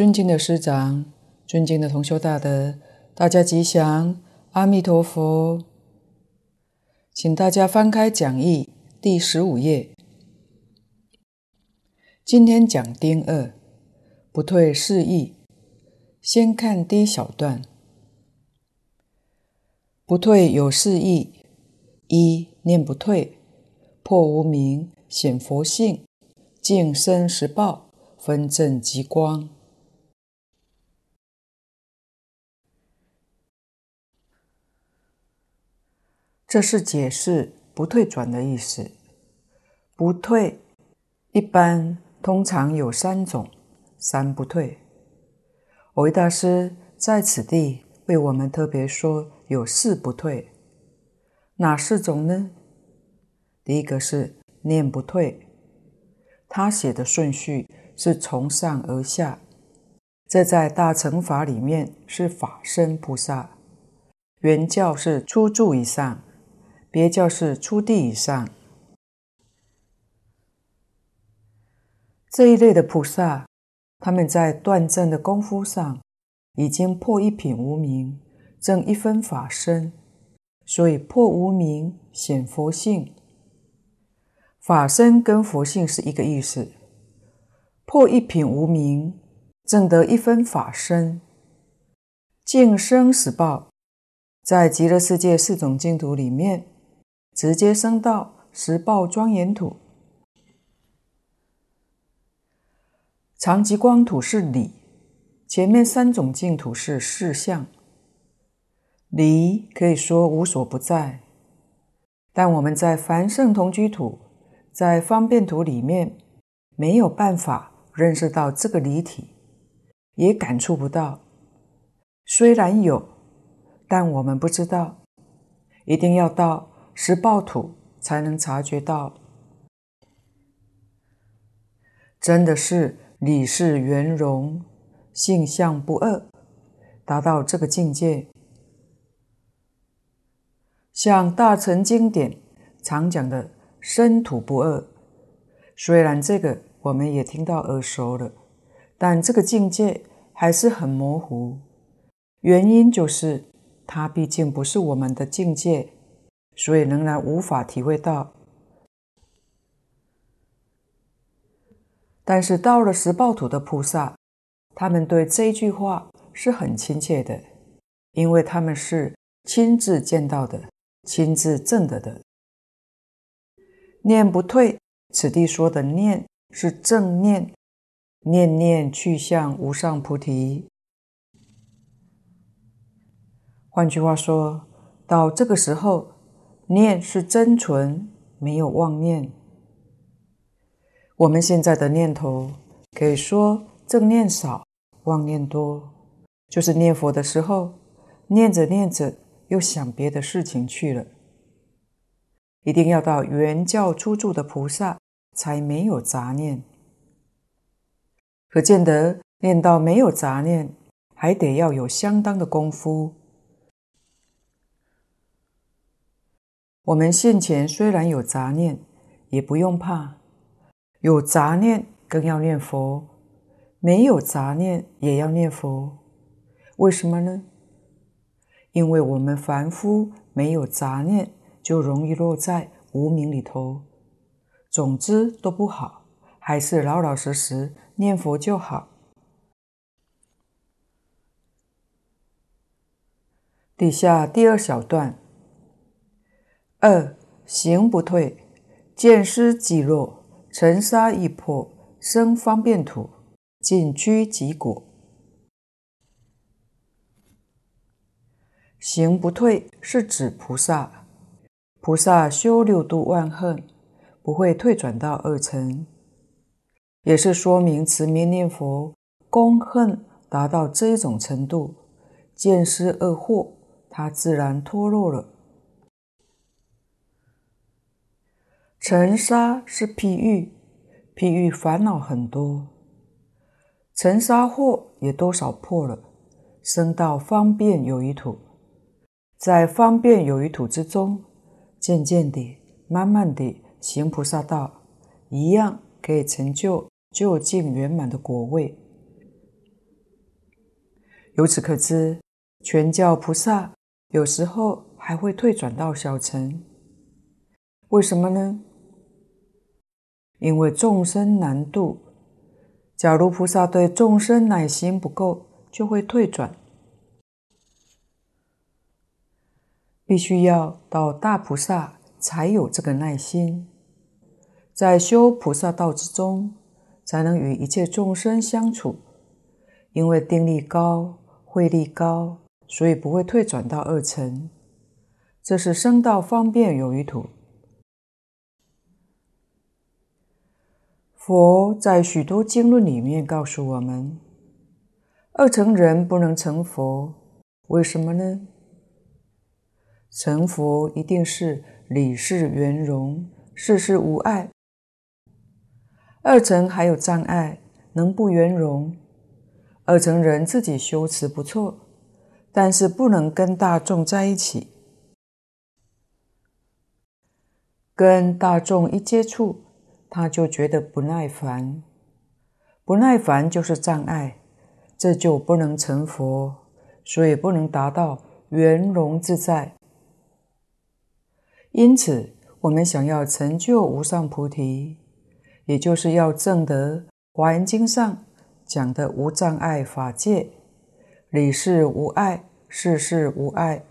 尊敬的师长、尊敬的同修大德，大家吉祥，阿弥陀佛。请大家翻开讲义第十五页。今天讲丁二，不退四义。先看第一小段，不退有四义：一念不退，破无明，显佛性，净身实报。分正极光，这是解释不退转的意思。不退一般通常有三种，三不退。蕅益大师在此地为我们特别说有四不退，哪四种呢？第一个是念不退，他写的顺序。是从上而下，这在大乘法里面是法身菩萨，原教是初住以上，别教是初地以上。这一类的菩萨，他们在断证的功夫上，已经破一品无明，证一分法身，所以破无明显佛性。法身跟佛性是一个意思。破一品无明，证得一分法身，净生实报，在极乐世界四种净土里面，直接升到十报庄严土。常寂光土是理，前面三种净土是事相。理可以说无所不在，但我们在凡圣同居土，在方便土里面没有办法。认识到这个理体，也感触不到。虽然有，但我们不知道。一定要到实报土才能察觉到。真的是理事圆融，性相不二，达到这个境界。像大乘经典常讲的身土不二，虽然这个。我们也听到耳熟了，但这个境界还是很模糊。原因就是它毕竟不是我们的境界，所以仍然无法体会到。但是到了十报土的菩萨，他们对这句话是很亲切的，因为他们是亲自见到的，亲自证得的。念不退，此地说的念。是正念，念念去向无上菩提。换句话说，到这个时候，念是真纯，没有妄念。我们现在的念头，可以说正念少，妄念多，就是念佛的时候，念着念着又想别的事情去了。一定要到原教初住的菩萨。才没有杂念，可见得念到没有杂念，还得要有相当的功夫。我们现前虽然有杂念，也不用怕；有杂念更要念佛，没有杂念也要念佛。为什么呢？因为我们凡夫没有杂念，就容易落在无明里头。总之都不好，还是老老实实念佛就好。底下第二小段，二行不退，见思即落，尘沙亦破，生方便土，尽趋即果。行不退是指菩萨，菩萨修六度万恨。不会退转到二乘，也是说明持名念佛功恨达到这种程度，见思二惑，他自然脱落了。尘沙是譬喻，譬喻烦恼很多，尘沙惑也多少破了，升到方便有余土，在方便有余土之中，渐渐地、慢慢地。行菩萨道，一样可以成就究竟圆满的果位。由此可知，全教菩萨有时候还会退转到小乘。为什么呢？因为众生难度。假如菩萨对众生耐心不够，就会退转。必须要到大菩萨才有这个耐心，在修菩萨道之中，才能与一切众生相处。因为定力高、慧力高，所以不会退转到二乘。这是生道方便有余土。佛在许多经论里面告诉我们，二乘人不能成佛，为什么呢？成佛一定是理事圆融，事事无碍。二乘还有障碍，能不圆融？二乘人自己修持不错，但是不能跟大众在一起，跟大众一接触。他就觉得不耐烦，不耐烦就是障碍，这就不能成佛，所以不能达到圆融自在。因此，我们想要成就无上菩提，也就是要证得《华严经》上讲的无障碍法界，理事无碍，事事无碍。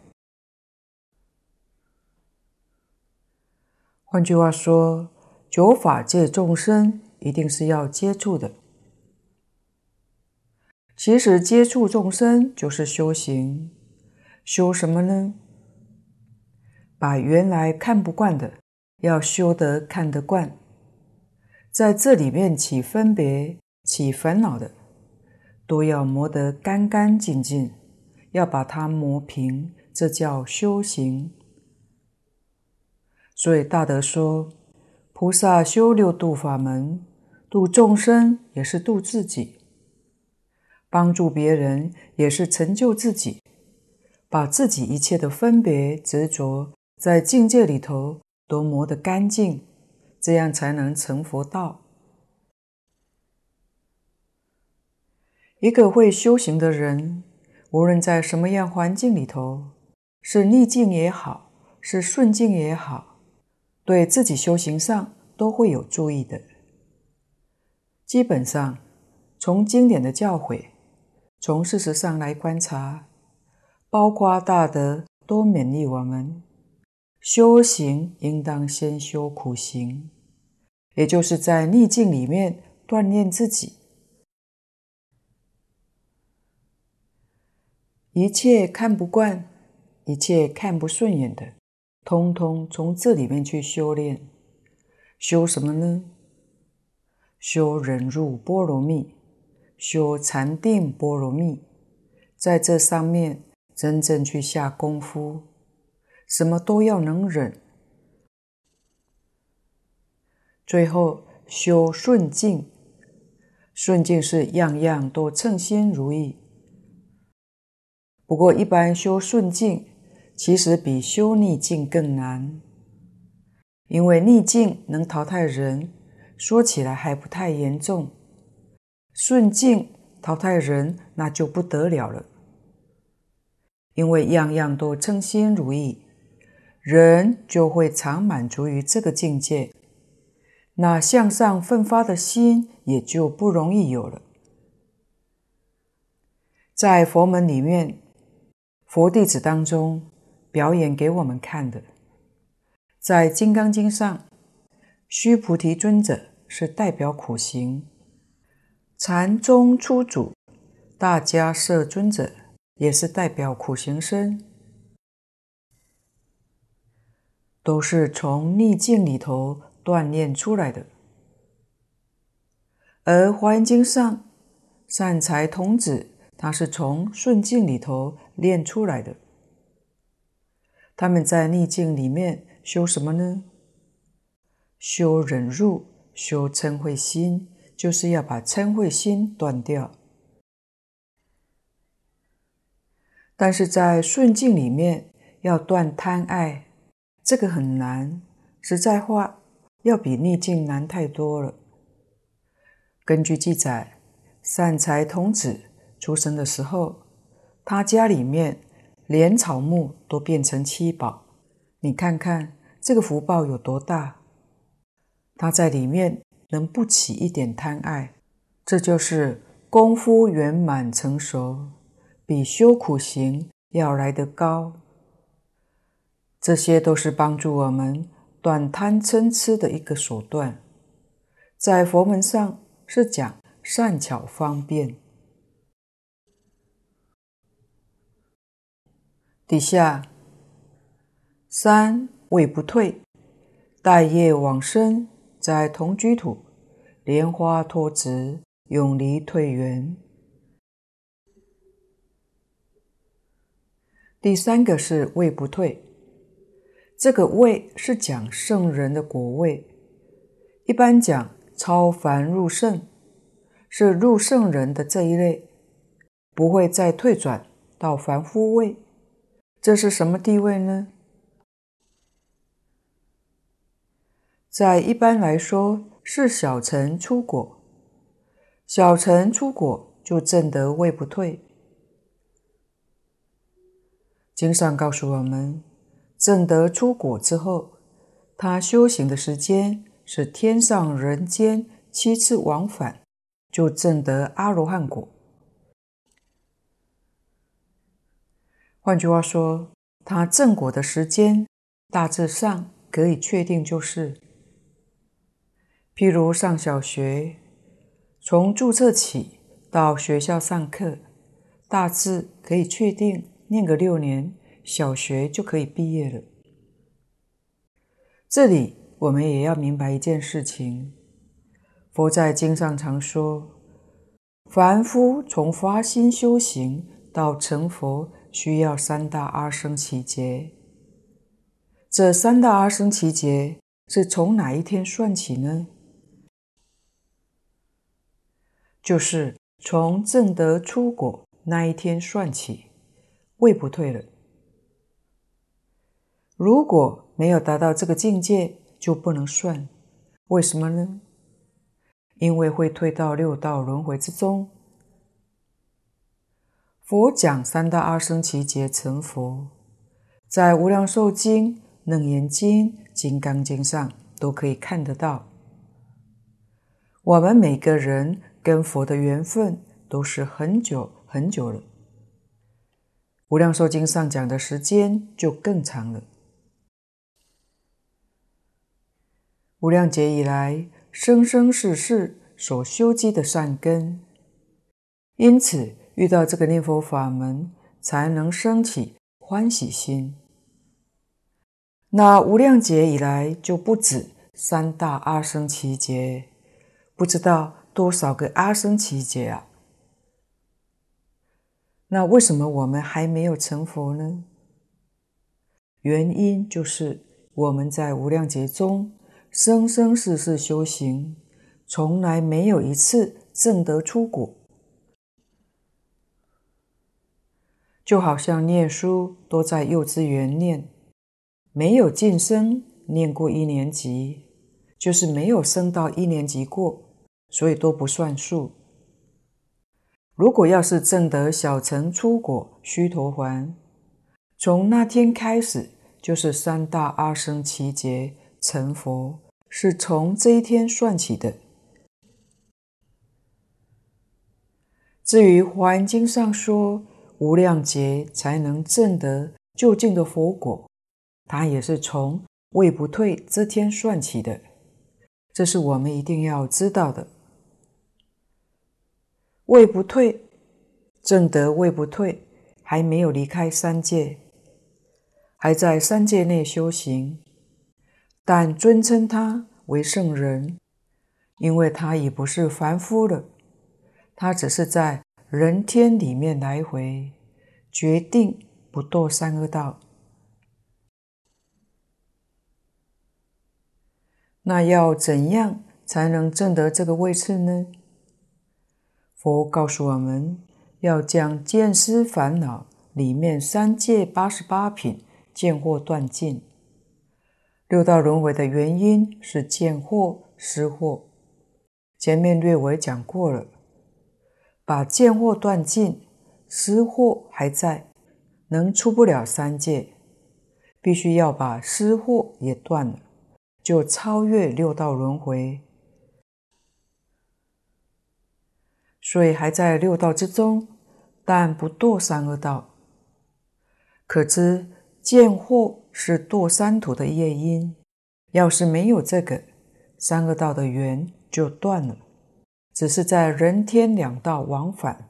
换句话说，九法界众生一定是要接触的。其实接触众生就是修行，修什么呢？把原来看不惯的，要修得看得惯。在这里面起分别、起烦恼的，都要磨得干干净净，要把它磨平，这叫修行。所以大德说。菩萨修六度法门，度众生也是度自己，帮助别人也是成就自己，把自己一切的分别执着在境界里头都磨得干净，这样才能成佛道。一个会修行的人，无论在什么样环境里头，是逆境也好，是顺境也好。对自己修行上都会有注意的。基本上，从经典的教诲，从事实上来观察，包括大德都勉励我们，修行应当先修苦行，也就是在逆境里面锻炼自己。一切看不惯，一切看不顺眼的。通通从这里面去修炼，修什么呢？修忍辱波罗蜜，修禅定波罗蜜，在这上面真正去下功夫，什么都要能忍。最后修顺境，顺境是样样都称心如意。不过一般修顺境。其实比修逆境更难，因为逆境能淘汰人，说起来还不太严重；顺境淘汰人，那就不得了了。因为样样都称心如意，人就会常满足于这个境界，那向上奋发的心也就不容易有了。在佛门里面，佛弟子当中，表演给我们看的，在《金刚经》上，须菩提尊者是代表苦行；禅宗初祖大迦叶尊者也是代表苦行僧，都是从逆境里头锻炼出来的。而《华严经》上，善财童子他是从顺境里头练出来的。他们在逆境里面修什么呢？修忍辱，修嗔恚心，就是要把嗔恚心断掉。但是在顺境里面要断贪爱，这个很难。实在话，要比逆境难太多了。根据记载，善财童子出生的时候，他家里面连草木都变成七宝，你看看这个福报有多大？他在里面能不起一点贪爱，这就是功夫圆满成熟，比修苦行要来得高。这些都是帮助我们断贪嗔痴的一个手段，在佛门上是讲善巧方便。底下三位不退，待业往生，在同居土，莲花托植，永离退缘。第三个是位不退，这个位是讲圣人的果位，一般讲超凡入圣，是入圣人的这一类，不会再退转到凡夫位。这是什么地位呢？在一般来说，是小乘出果。小乘出果就证得位不退。经上告诉我们，证得出果之后，他修行的时间是天上人间七次往返，就证得阿罗汉果。换句话说，他正果的时间大致上可以确定，就是譬如上小学，从注册起到学校上课，大致可以确定念个六年，小学就可以毕业了。这里我们也要明白一件事情：佛在经上常说，凡夫从发心修行到成佛。需要三大阿僧祇劫。这三大阿僧祇劫是从哪一天算起呢？就是从正德初果那一天算起，位不退了。如果没有达到这个境界，就不能算。为什么呢？因为会退到六道轮回之中。佛讲三大阿僧祇劫成佛，在《无量寿经》《楞严经》《金刚经》上都可以看得到。我们每个人跟佛的缘分都是很久很久了，《无量寿经》上讲的时间就更长了。无量劫以来，生生世世所修积的善根，因此。遇到这个念佛法门，才能升起欢喜心。那无量劫以来就不止三大阿僧祇劫，不知道多少个阿僧祇劫啊！那为什么我们还没有成佛呢？原因就是我们在无量劫中生生世世修行，从来没有一次证得出果。就好像念书都在幼稚园念，没有晋升念过一年级，就是没有升到一年级过，所以都不算数。如果要是证得小乘初果须陀洹，从那天开始就是三大阿僧只劫成佛，是从这一天算起的。至于《华严经》上说，无量劫才能证得究竟的佛果，它也是从位不退这天算起的，这是我们一定要知道的。位不退，证得位不退，还没有离开三界，还在三界内修行，但尊称他为圣人，因为他已不是凡夫了，他只是在。人天里面来回，决定不堕三恶道。那要怎样才能证得这个位次呢？佛告诉我们要将见思烦恼里面三界八十八品见惑断尽。六道轮回的原因是见惑、思惑，前面略微讲过了。把见惑断尽，私货还在，能出不了三界，必须要把私货也断了，就超越六道轮回。所以还在六道之中，但不堕三恶道。可知见惑是堕三途的业因，要是没有这个，三恶道的缘就断了。只是在人天两道往返，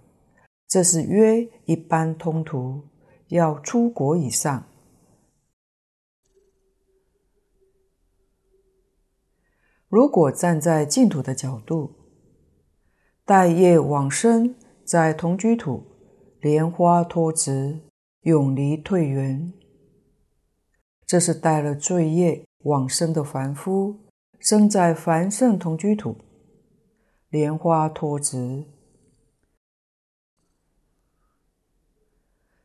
这是约一般通途，要出国以上。如果站在净土的角度，带业往生，在同居土，莲花脱执，永离退缘。这是带了罪业往生的凡夫，生在凡圣同居土，莲花脱子。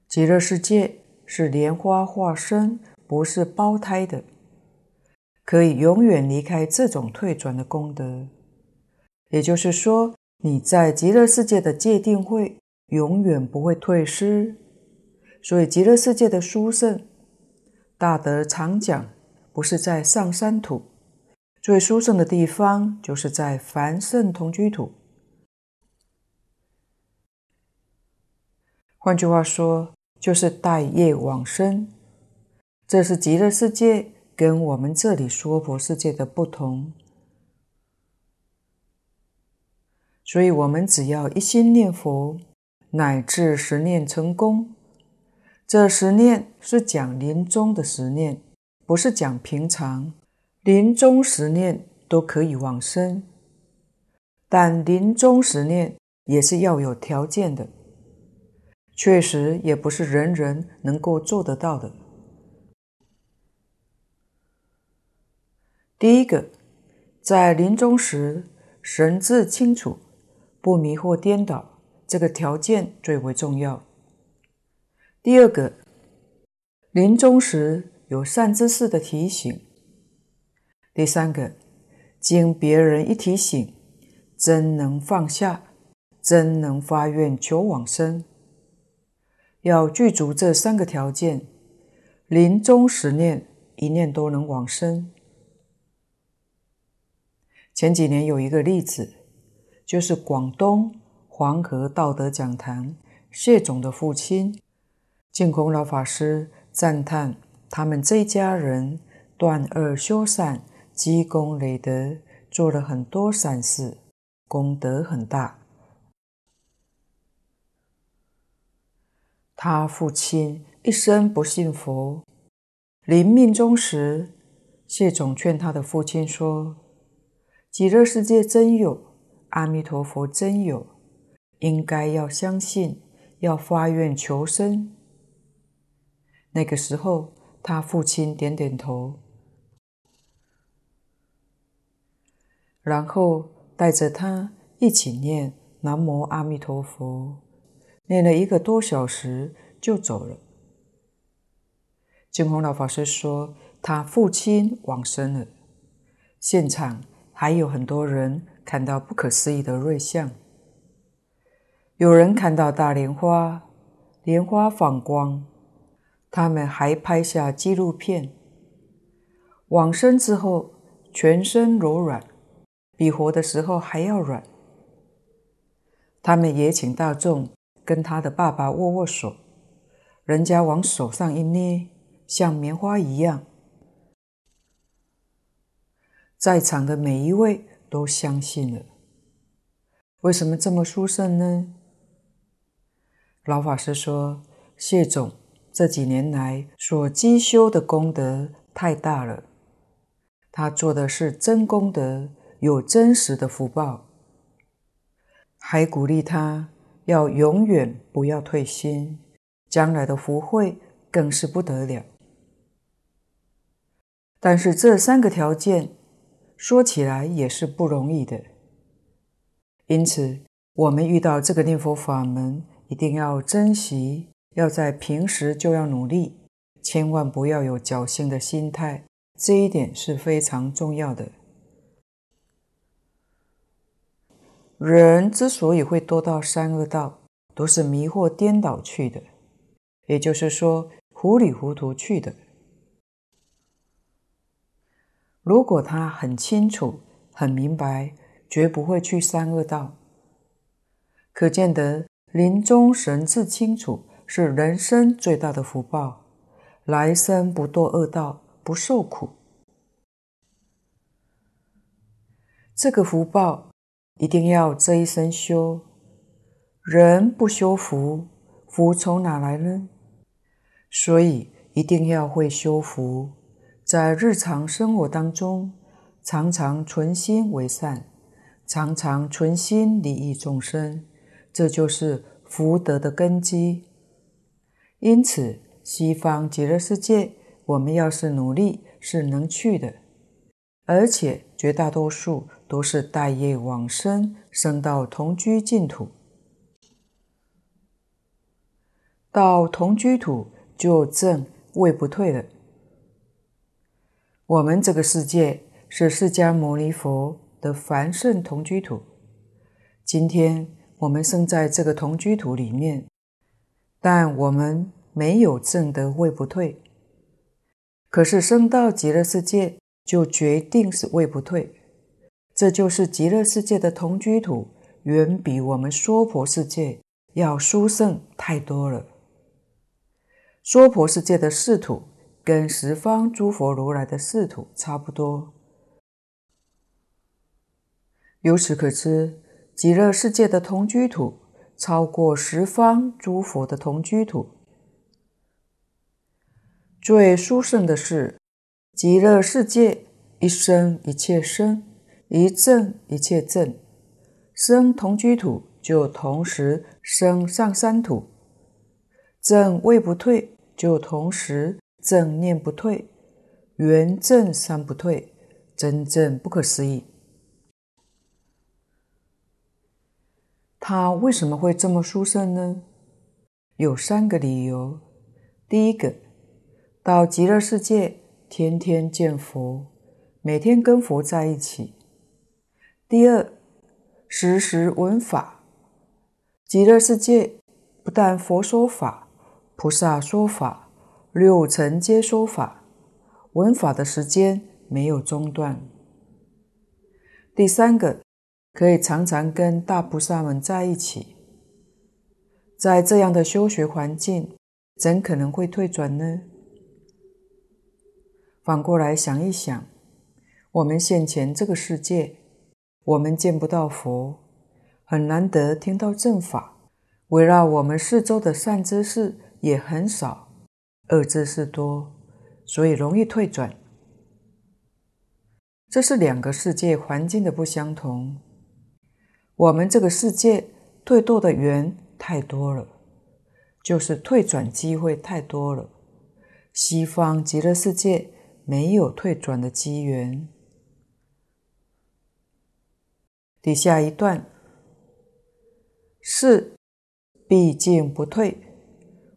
极乐世界是莲花化身，不是胞胎的，可以永远离开这种退转的功德。也就是说，你在极乐世界的界定会永远不会退失，所以极乐世界的殊胜大德常讲，不是在上三土，最殊胜的地方就是在凡圣同居土。换句话说，就是带业往生，这是极乐世界跟我们这里娑婆世界的不同。所以，我们只要一心念佛，乃至十念成功。这十念是讲临终的十念，不是讲平常。临终时念都可以往生，但临终时念也是要有条件的，确实也不是人人能够做得到的。第一个，在临终时神志清楚。不迷惑颠倒，这个条件最为重要。第二个，临终时有善知识的提醒。第三个，经别人一提醒，真能放下，真能发愿求往生。要具足这三个条件，临终十念一念都能往生。前几年有一个例子。就是广东黄河道德讲坛谢总的父亲净空老法师赞叹他们这一家人断恶修善，积功累德，做了很多善事，功德很大。他父亲一生不信佛，临命终时，谢总劝他的父亲说：“极乐世界真有。”阿弥陀佛真有，应该要相信，要发愿求生。那个时候，他父亲点点头，然后带着他一起念南无阿弥陀佛，念了一个多小时就走了。净空老法师说，他父亲往生了，现场还有很多人。看到不可思议的瑞相，有人看到大莲花，莲花放光，他们还拍下纪录片。往生之后，全身柔软，比活的时候还要软。他们也请大众跟他的爸爸握握手，人家往手上一捏，像棉花一样。在场的每一位。都相信了，为什么这么殊胜呢？老法师说，谢总这几年来所积修的功德太大了，他做的是真功德，有真实的福报，还鼓励他要永远不要退心，将来的福慧更是不得了。但是这三个条件。说起来也是不容易的，因此我们遇到这个念佛法门，一定要珍惜，要在平时就要努力，千万不要有侥幸的心态，这一点是非常重要的。人之所以会堕到三恶道，都是迷惑颠倒去的，也就是说，糊里糊涂去的。如果他很清楚、很明白，绝不会去三恶道。可见得临终神智清楚，是人生最大的福报，来生不堕恶道，不受苦。这个福报一定要这一生修，人不修福，福从哪来呢？所以一定要会修福，在日常生活当中，常常存心为善，常常存心利益众生，这就是福德的根基。因此，西方极乐世界，我们要是努力，是能去的。而且绝大多数都是带业往生，生到同居净土。到同居土就证位不退了。我们这个世界是释迦牟尼佛的凡圣同居土。今天我们生在这个同居土里面，但我们没有证得位不退。可是生到极乐世界。就决定是位不退，这就是极乐世界的同居土，远比我们娑婆世界要殊胜太多了。娑婆世界的世土跟十方诸佛如来的世土差不多，由此可知，极乐世界的同居土超过十方诸佛的同居土。最殊胜的是。极乐世界一生一切生，一正一切正，生同居土就同时生上三土，正位不退就同时正念不退，圆正三不退，真正不可思议。他为什么会这么殊胜呢？有三个理由。第一个，到极乐世界。天天见佛，每天跟佛在一起。第二，时时闻法。极乐世界不但佛说法，菩萨说法，六尘皆说法，闻法的时间没有中断。第三个，可以常常跟大菩萨们在一起。在这样的修学环境，怎可能会退转呢？反过来想一想，我们现前这个世界，我们见不到佛，很难得听到正法，围绕我们四周的善知识也很少，恶知识多，所以容易退转。这是两个世界环境的不相同。我们这个世界退堕的缘太多了，就是退转机会太多了。西方极乐世界。没有退转的机缘。底下一段，是毕竟不退，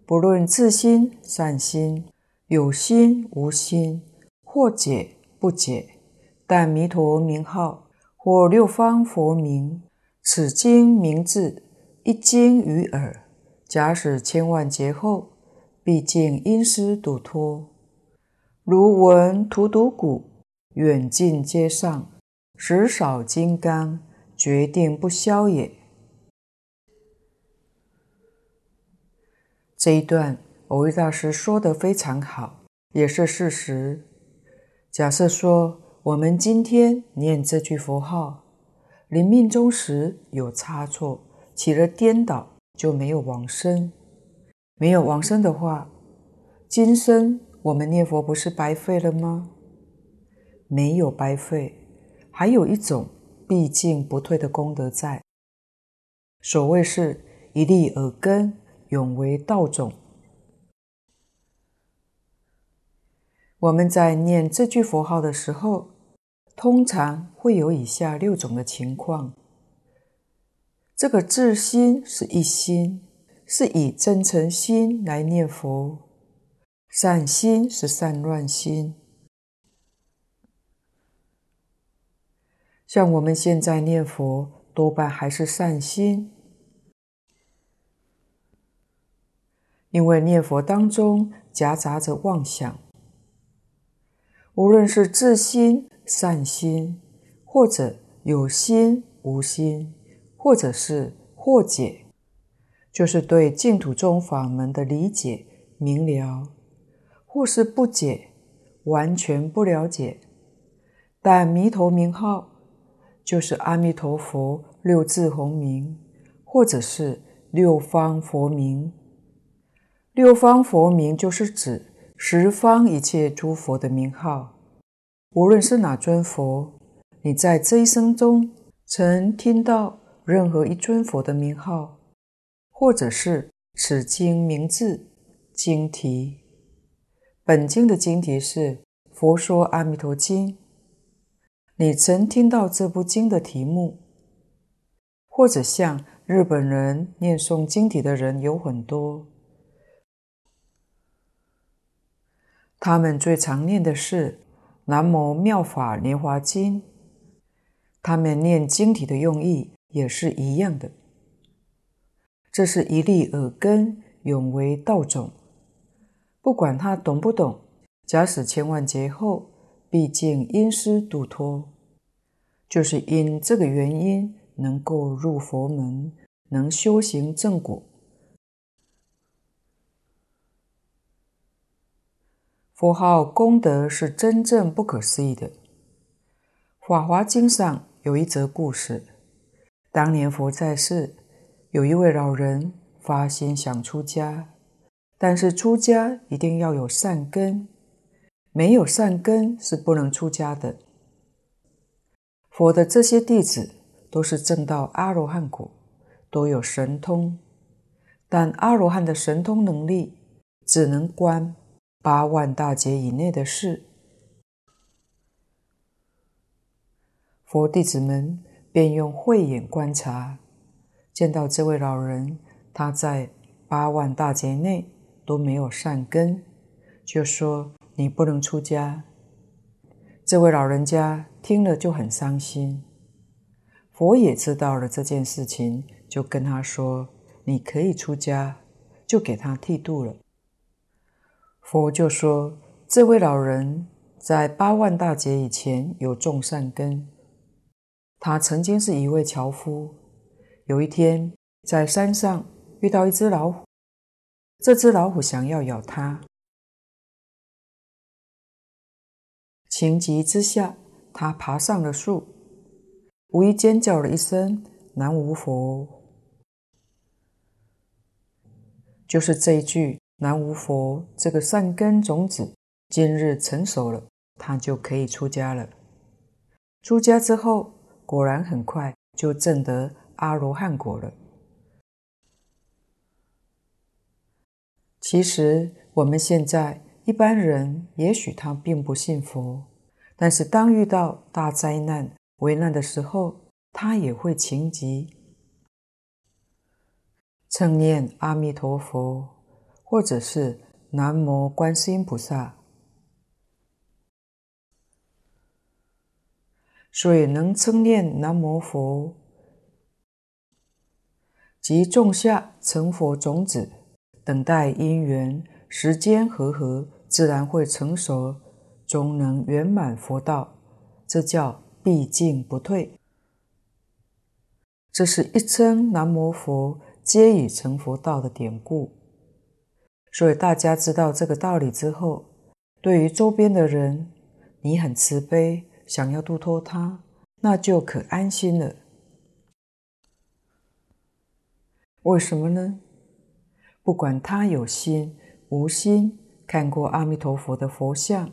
不论自心善心，有心无心，或解不解，但弥陀名号或六方佛名，此经名字一经于耳，假使千万劫后，毕竟因师度脱。如闻荼毒鼓，远近皆上；食少金刚，决定不消也。这一段，蕅益大师说的非常好，也是事实。假设说，我们今天念这句佛号，临命终时有差错，起了颠倒，就没有往生。没有往生的话，今生。我们念佛不是白费了吗？没有白费，还有一种毕竟不退的功德在。所谓是一粒耳根，永为道种。我们在念这句佛号的时候，通常会有以下六种的情况：这个至心是一心，是以真诚心来念佛。善心是善乱心，像我们现在念佛，多半还是善心。因为念佛当中夹杂着妄想，无论是自心、善心，或者有心、无心，或者是惑解，就是对净土宗法门的理解明了，或是不解，完全不了解。但弥陀名号就是阿弥陀佛六字洪名，或者是六方佛名。六方佛名就是指十方一切诸佛的名号，无论是哪尊佛，你在这一生中曾听到任何一尊佛的名号，或者是此经名字、经题。本经的经题是《佛说阿弥陀经》，你曾听到这部经的题目，或者像日本人念诵经题的人有很多。他们最常念的是《南无妙法莲华经》，他们念经体的用意也是一样的。这是一粒耳根，永为道种。不管他懂不懂，假使千万劫后，毕竟因师度脱，就是因这个原因，能够入佛门，能修行正果。佛号功德是真正不可思议的。《法华经》上有一则故事：当年佛在世，有一位老人发心想出家，但是出家一定要有善根，没有善根是不能出家的。佛的这些弟子都是证到阿罗汉果，都有神通，但阿罗汉的神通能力只能观。八万大劫以内的事，佛弟子们便用慧眼观察，见到这位老人，他在八万大劫内都没有善根，就说：“你不能出家。”这位老人家听了就很伤心。佛也知道了这件事情，就跟他说：“你可以出家。”就给他剃度了。佛就说：“这位老人在八万大劫以前有种善根。他曾经是一位樵夫，有一天在山上遇到一只老虎，这只老虎想要咬他，情急之下，他爬上了树，无意间叫了一声‘南无佛’，就是这一句。”南无佛，这个善根种子今日成熟了，他就可以出家了。出家之后，果然很快就证得阿罗汉果了。其实我们现在一般人，也许他并不信佛，但是当遇到大灾难、危难的时候，他也会情急，称念阿弥陀佛。或者是南无观世音菩萨，所以能称念南无佛，即种下成佛种子，等待因缘时间和合，自然会成熟，终能圆满佛道。这叫毕竟不退。这是一称南无佛，皆已成佛道的典故。所以大家知道这个道理之后，对于周边的人，你很慈悲，想要度脱他，那就可安心了。为什么呢？不管他有心无心，看过阿弥陀佛的佛像，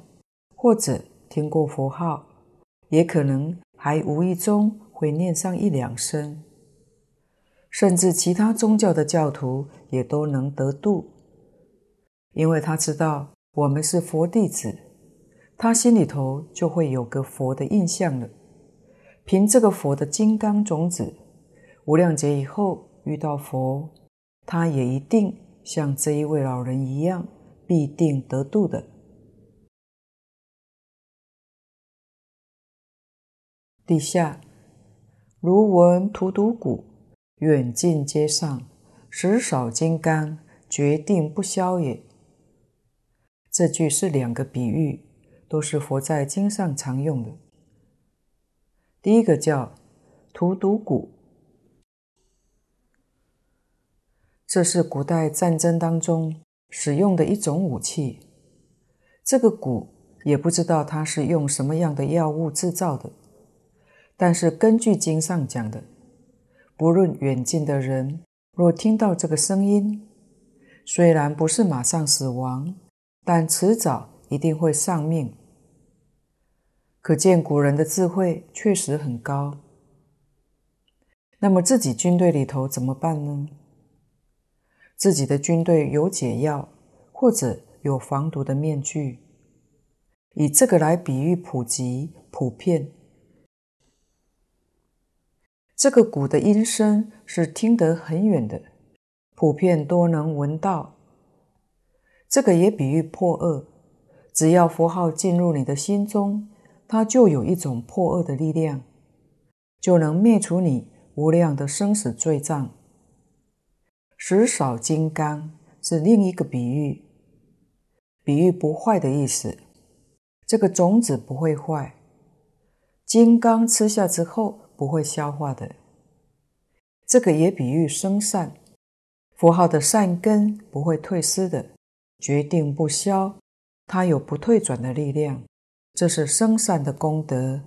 或者听过佛号，也可能还无意中会念上一两声，甚至其他宗教的教徒也都能得度。因为他知道我们是佛弟子，他心里头就会有个佛的印象了。凭这个佛的金刚种子，无量劫以后遇到佛，他也一定像这一位老人一样，必定得度的。底下如闻荼毒鼓，远近皆上，时少金刚。决定不消也。这句是两个比喻，都是佛在经上常用的。第一个叫荼毒蛊，这是古代战争当中使用的一种武器。这个鼓也不知道它是用什么样的药物制造的，但是根据经上讲的，不论远近的人，若听到这个声音，虽然不是马上死亡。但迟早一定会丧命，可见古人的智慧确实很高。那么自己军队里头怎么办呢？自己的军队有解药，或者有防毒的面具，以这个来比喻普及、普遍。这个鼓的音声是听得很远的，普遍都能闻到。这个也比喻破恶，只要佛号进入你的心中，它就有一种破恶的力量，就能灭除你无量的生死罪障。石扫金刚是另一个比喻，比喻不坏的意思。这个种子不会坏，金刚吃下之后不会消化的。这个也比喻生善，佛号的善根不会退失的。决定不消，它有不退转的力量，这是生善的功德。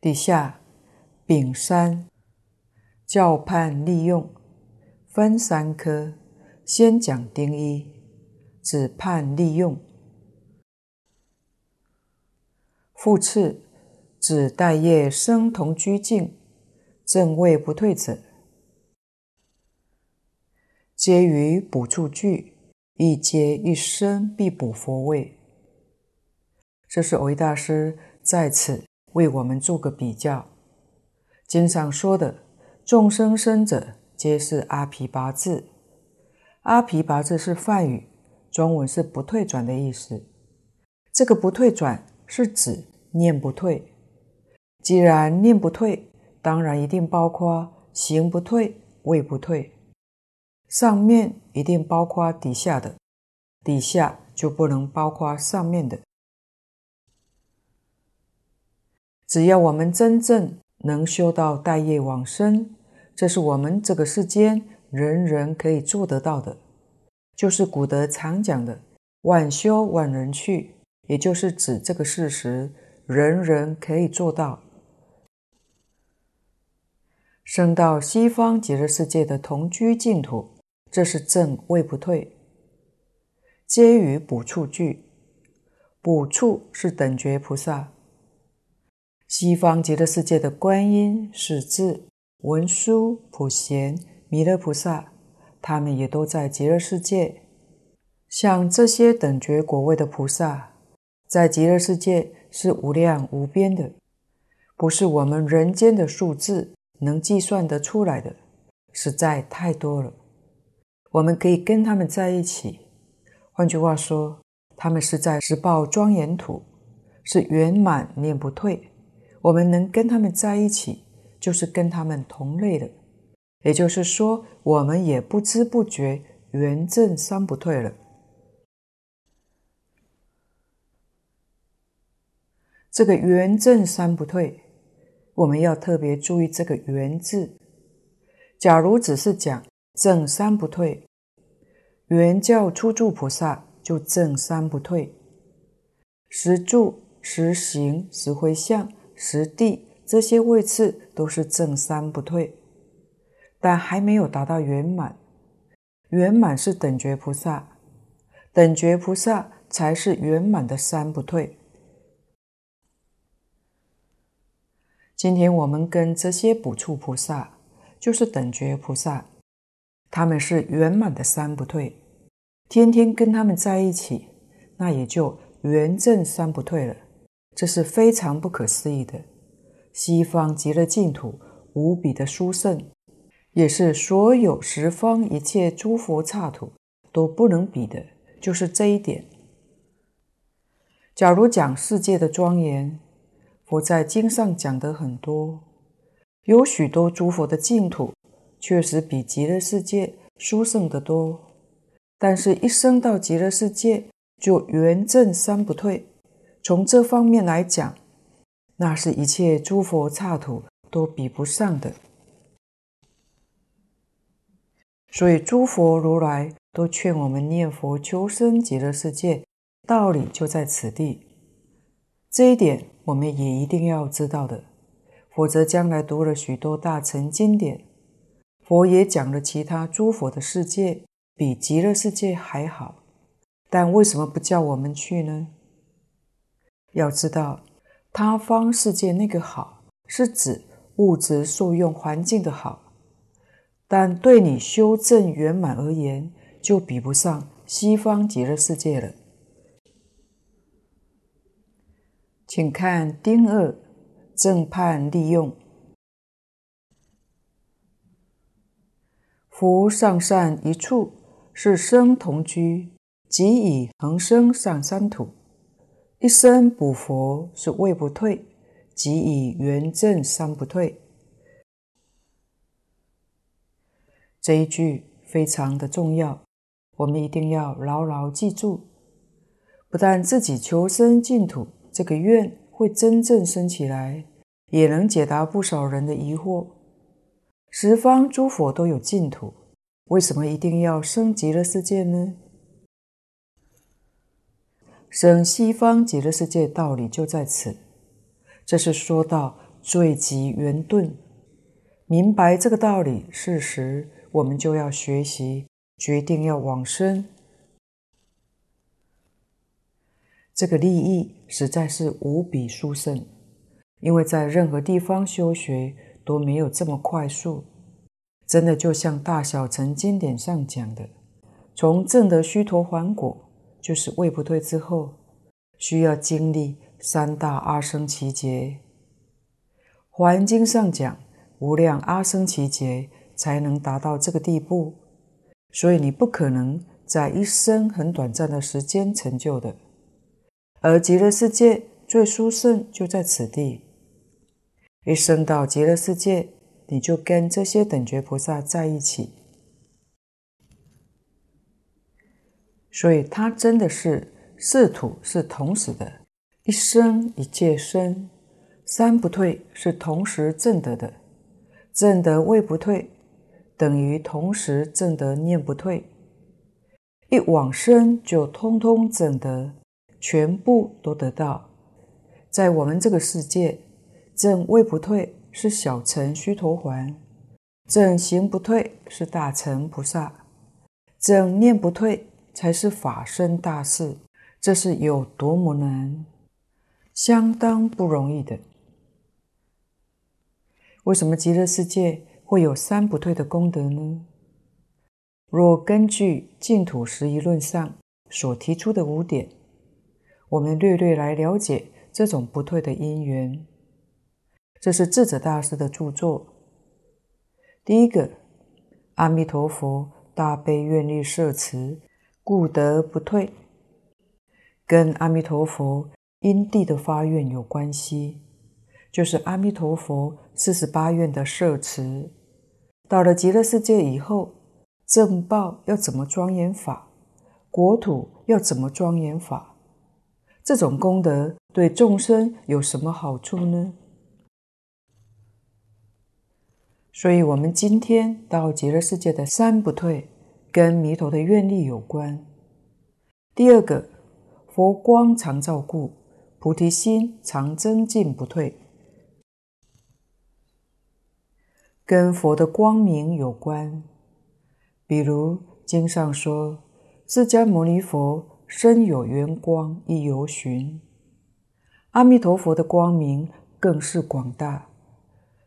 底下丙三教判利用分三科，先讲丁一，指判利用。复次，指待业生同居境，正位不退者。皆于补处具，亦皆一生必补佛位。这是藕益大师在此为我们做个比较。经上说的众生生者，皆是阿鞞跋字。阿鞞跋字是梵语，中文是不退转的意思。这个不退转是指念不退。既然念不退，当然一定包括行不退、位不退。上面一定包括底下的，底下就不能包括上面的。只要我们真正能修到带业往生，这是我们这个世间人人可以做得到的，就是古德常讲的“晚修晚人去”，也就是指这个事实，人人可以做到。生到西方极乐世界的同居净土。这是正位不退，皆于补处具。补处是等觉菩萨，西方极乐世界的观音、是智、文殊、普贤、弥勒菩萨，他们也都在极乐世界。像这些等觉果位的菩萨，在极乐世界是无量无边的，不是我们人间的数字能计算得出来的，实在太多了。我们可以跟他们在一起，换句话说，他们是在十报庄严土，是圆满念不退。我们能跟他们在一起，就是跟他们同类的。也就是说，我们也不知不觉圆证三不退了。这个圆证三不退，我们要特别注意这个“圆”字。假如只是讲证三不退。圆教初住菩萨就证三不退，实住、实行、实回向、实地这些位次都是正三不退，但还没有达到圆满。圆满是等觉菩萨，等觉菩萨才是圆满的三不退。今天我们跟这些补处菩萨，就是等觉菩萨。他们是圆满的三不退，天天跟他们在一起，那也就圆正三不退了。这是非常不可思议的。西方极乐净土无比的殊胜，也是所有十方一切诸佛刹土都不能比的，就是这一点。假如讲世界的庄严，佛在经上讲得很多，有许多诸佛的净土。确实比极乐世界殊胜得多。但是，一生到极乐世界就圆证三不退。从这方面来讲，那是一切诸佛刹土都比不上的。所以，诸佛如来都劝我们念佛求生极乐世界，道理就在此地。这一点我们也一定要知道的，否则将来读了许多大乘经典，佛也讲了其他诸佛的世界比极乐世界还好，但为什么不叫我们去呢？要知道，他方世界那个好，是指物质受用环境的好，但对你修正圆满而言，就比不上西方极乐世界了。请看丁二正判利用。夫上善一处，是生同居，即以恒生上三土；一生补佛，是位不退，即以圆证三不退。这一句非常的重要，我们一定要牢牢记住。不但自己求生净土。这个愿会真正生起来，也能解答不少人的疑惑。十方诸佛都有净土，为什么一定要生极乐世界呢？生西方极乐世界道理就在此。这是说到罪极圆顿，明白这个道理事实，我们就要学习，决定要往生。这个利益实在是无比殊胜，因为在任何地方修学都没有这么快速。真的就像大小乘经典上讲的，从正得须陀洹果，就是位不退之后，需要经历三大阿僧祇劫。华严经上讲，无量阿僧祇劫才能达到这个地步，所以你不可能在一生很短暂的时间成就的。而极乐世界最殊胜就在此地，一生到极乐世界，你就跟这些等觉菩萨在一起，所以它真的是四土是同时的，一生一切生，三不退是同时证得的，证得位不退，等于同时证得念不退，一往生就通通证得。全部都得到，在我们这个世界，证位不退是小乘须陀洹，证行不退是大乘菩萨，证念不退才是法身大事。这是有多么难，相当不容易的。为什么极乐世界会有三不退的功德呢？若根据净土十一论上所提出的五点。我们略略来了解这种不退的因缘。这是智者大师的著作。第一个，阿弥陀佛大悲愿力摄持，故得不退，跟阿弥陀佛因地的发愿有关系。就是阿弥陀佛四十八愿的摄持，到了极乐世界以后，正报要怎么庄严法，国土要怎么庄严法。这种功德对众生有什么好处呢？所以，我们今天到极乐世界的三不退，跟弥陀的愿力有关。第二个，佛光常照故，菩提心常增进不退，跟佛的光明有关。比如经上说，释迦牟尼佛。身有圆光，一由寻。阿弥陀佛的光明更是广大，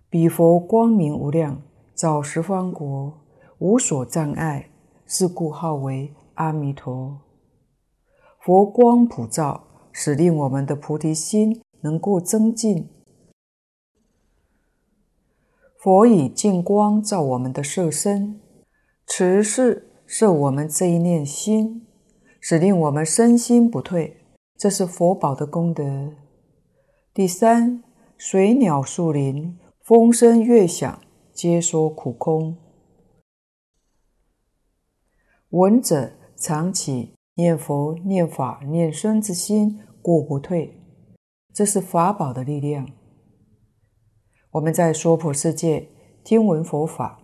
彼佛光明无量，照十方国，无所障碍，是故号为阿弥陀。佛光普照，使令我们的菩提心能够增进。佛以净光照我们的色身，持是摄我们这一念心。使令我们身心不退，这是佛宝的功德。第三，水鸟树林，风声乐响，皆说苦空，闻者常起念佛、念法、念僧之心，故不退。这是法宝的力量。我们在娑婆世界听闻佛法，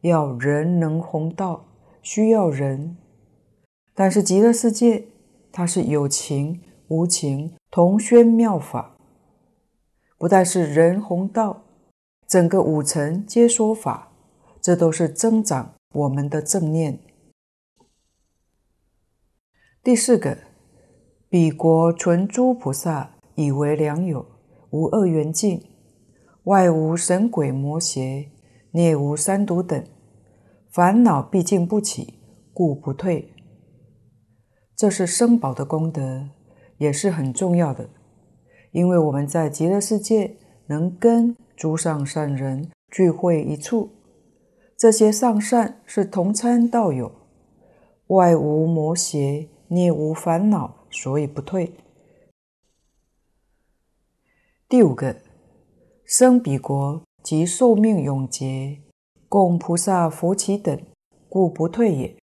要人能弘道，需要人；但是极乐世界，它是有情无情同宣妙法，不但是人弘道，整个五尘皆说法，这都是增长我们的正念。第四个，彼国纯诸菩萨以为良友，无恶缘境，外无神鬼魔邪，内无三毒等，烦恼毕竟不起，故不退。这是僧宝的功德，也是很重要的，因为我们在极乐世界能跟诸上善人聚会一处，这些上善是同参道友，外无魔邪。内无烦恼，所以不退。第五个，生彼国及寿命永劫，供菩萨佛起等，故不退也。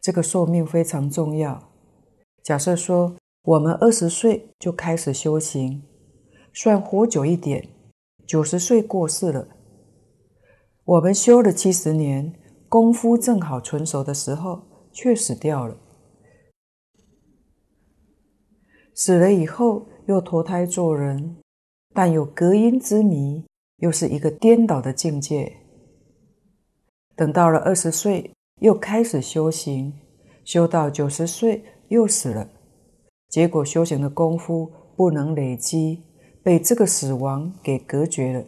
这个寿命非常重要。假设说我们二十岁就开始修行，算活久一点，九十岁过世了，我们修了七十年，功夫正好纯熟的时候，却死掉了。死了以后又投胎做人，但有隔阴之谜，又是一个颠倒的境界。等到了二十岁，又开始修行，修到九十岁又死了，结果修行的功夫不能累积，被这个死亡给隔绝了。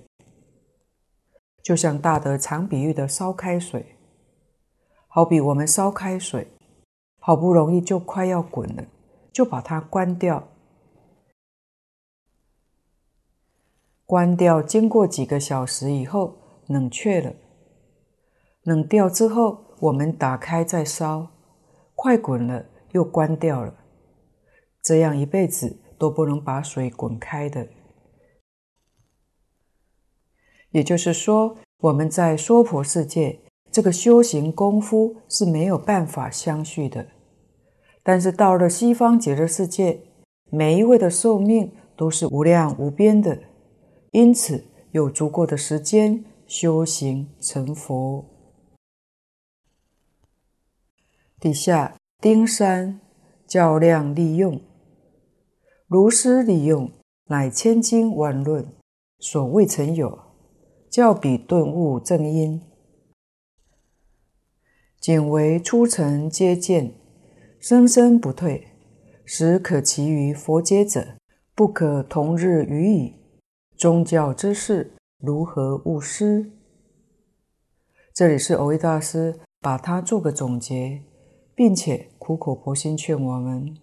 就像大德常比喻的烧开水，好比我们烧开水，好不容易就快要滚了。就把它关掉，关掉。经过几个小时以后，冷却了。冷掉之后，我们打开再烧，快滚了又关掉了。这样一辈子都不能把水滚开的。也就是说，我们在娑婆世界，这个修行功夫是没有办法相续的。但是到了西方极乐世界，每一位的寿命都是无量无边的，因此有足够的时间修行成佛。底下丁山较量利用，如师利用，乃千经万论所未曾有，教彼顿悟正因，仅为初成接见。生生不退，时可期于佛劫者，不可同日语矣。宗教之事，如何悟师？这里是蕅益大师把它做个总结，并且苦口婆心劝我们：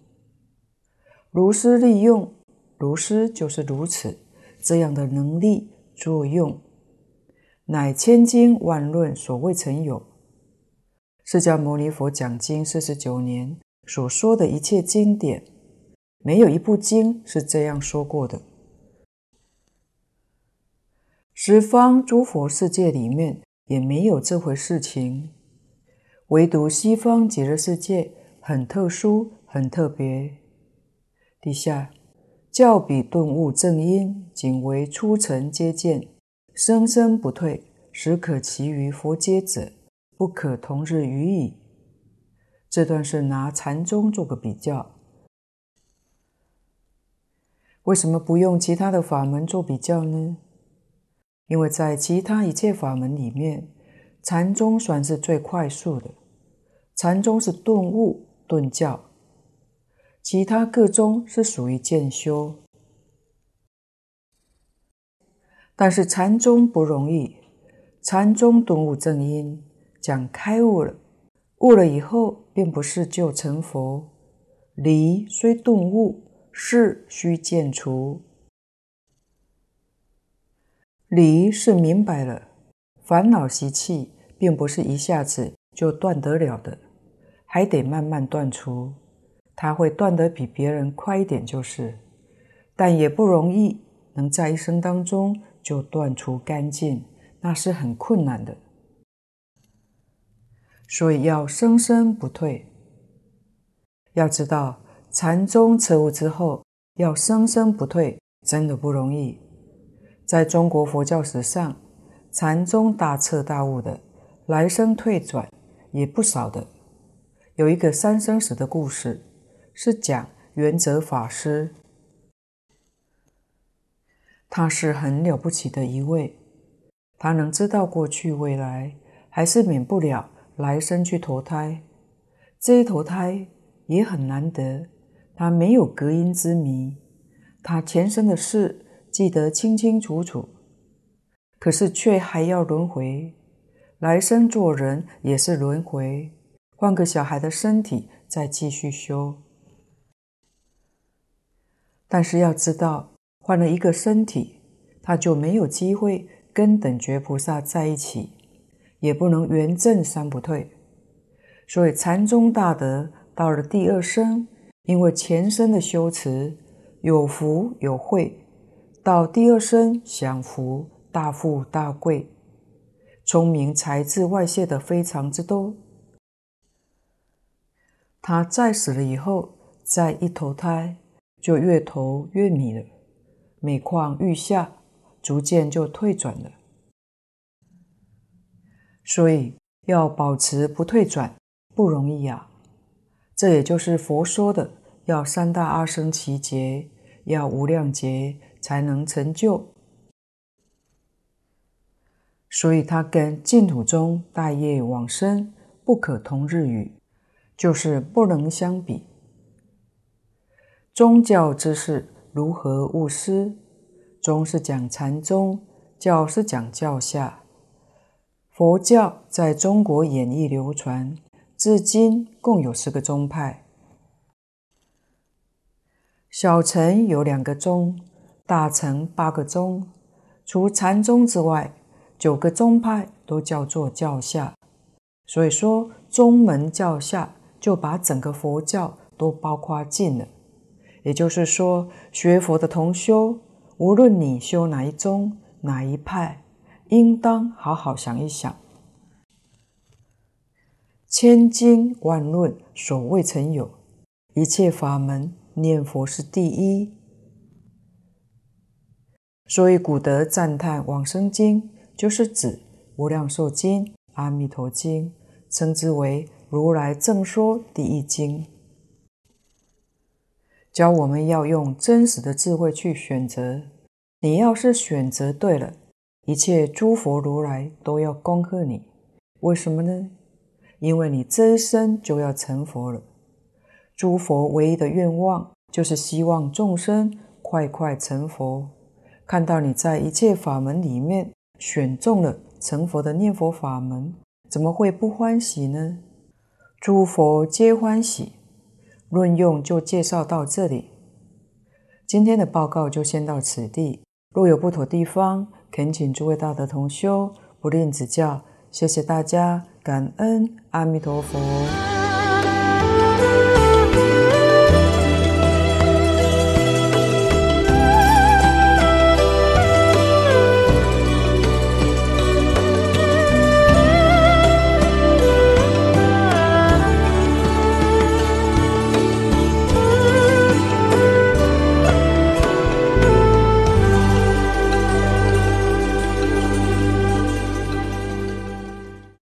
如师利用，如师就是如此这样的能力作用，乃千经万论所未曾有。释迦牟尼佛讲经四十九年。所说的一切经典，没有一部经是这样说过的。十方诸佛世界里面也没有这回事情，唯独西方极乐世界很特殊、很特别。底下教彼顿悟正因，仅为初尘阶见，生生不退，时可期于佛劫者，不可同日语矣。这段是拿禅宗做个比较，为什么不用其他的法门做比较呢？因为在其他一切法门里面，禅宗算是最快速的。禅宗是顿悟顿教，其他各宗是属于渐修。但是禅宗不容易，禅宗顿悟正因，讲开悟了。悟了以后，并不是就成佛。离虽顿悟，是须渐除。离是明白了，烦恼习气并不是一下子就断得了的，还得慢慢断除。它会断得比别人快一点，就是，但也不容易，能在一生当中就断除干净，那是很困难的。所以要生生不退。要知道，禅宗彻悟之后，要生生不退，真的不容易。在中国佛教史上，禅宗大彻大悟的，来生退转也不少的。有一个三生石的故事，是讲圆泽法师，他是很了不起的一位，他能知道过去未来，还是免不了来生去投胎。这一投胎。也很难得，他没有隔阴之谜，他前生的事记得清清楚楚，可是却还要轮回，来生做人也是轮回，换个小孩的身体再继续修。但是要知道，换了一个身体，他就没有机会跟等觉菩萨在一起，也不能圆证三不退，所以禅宗大德。到了第二生，因为前生的修持有福有慧，到第二生享福大富大贵，聪明才智外泄的非常之多。他再死了以后，再一投胎，就越投越迷了，每况愈下，逐渐就退转了。所以要保持不退转不容易呀。这也就是佛说的，要三大阿僧祇劫，要无量劫才能成就。所以它跟净土中大业往生不可同日语，就是不能相比。宗教之事如何务思？宗是讲禅宗，教是讲教下。佛教在中国演绎流传。至今共有十个宗派，小乘有两个宗，大乘八个宗。除禅宗之外，九个宗派都叫做教下。所以说，宗门教下就把整个佛教都包括进了。也就是说，学佛的同修，无论你修哪一宗、哪一派，应当好好想一想。千经万论所未曾有，一切法门念佛是第一。所以古德赞叹往生经，就是指无量寿经、阿弥陀经，称之为如来正说第一经，教我们要用真实的智慧去选择。你要是选择对了，一切诸佛如来都要恭贺你。为什么呢？因为你这一生就要成佛了，诸佛唯一的愿望就是希望众生快快成佛。看到你在一切法门里面选中了成佛的念佛法门，怎么会不欢喜呢？诸佛皆欢喜。论用就介绍到这里，今天的报告就先到此地。若有不妥地方，恳请诸位大德同修不吝指教。谢谢大家。感恩阿弥陀佛。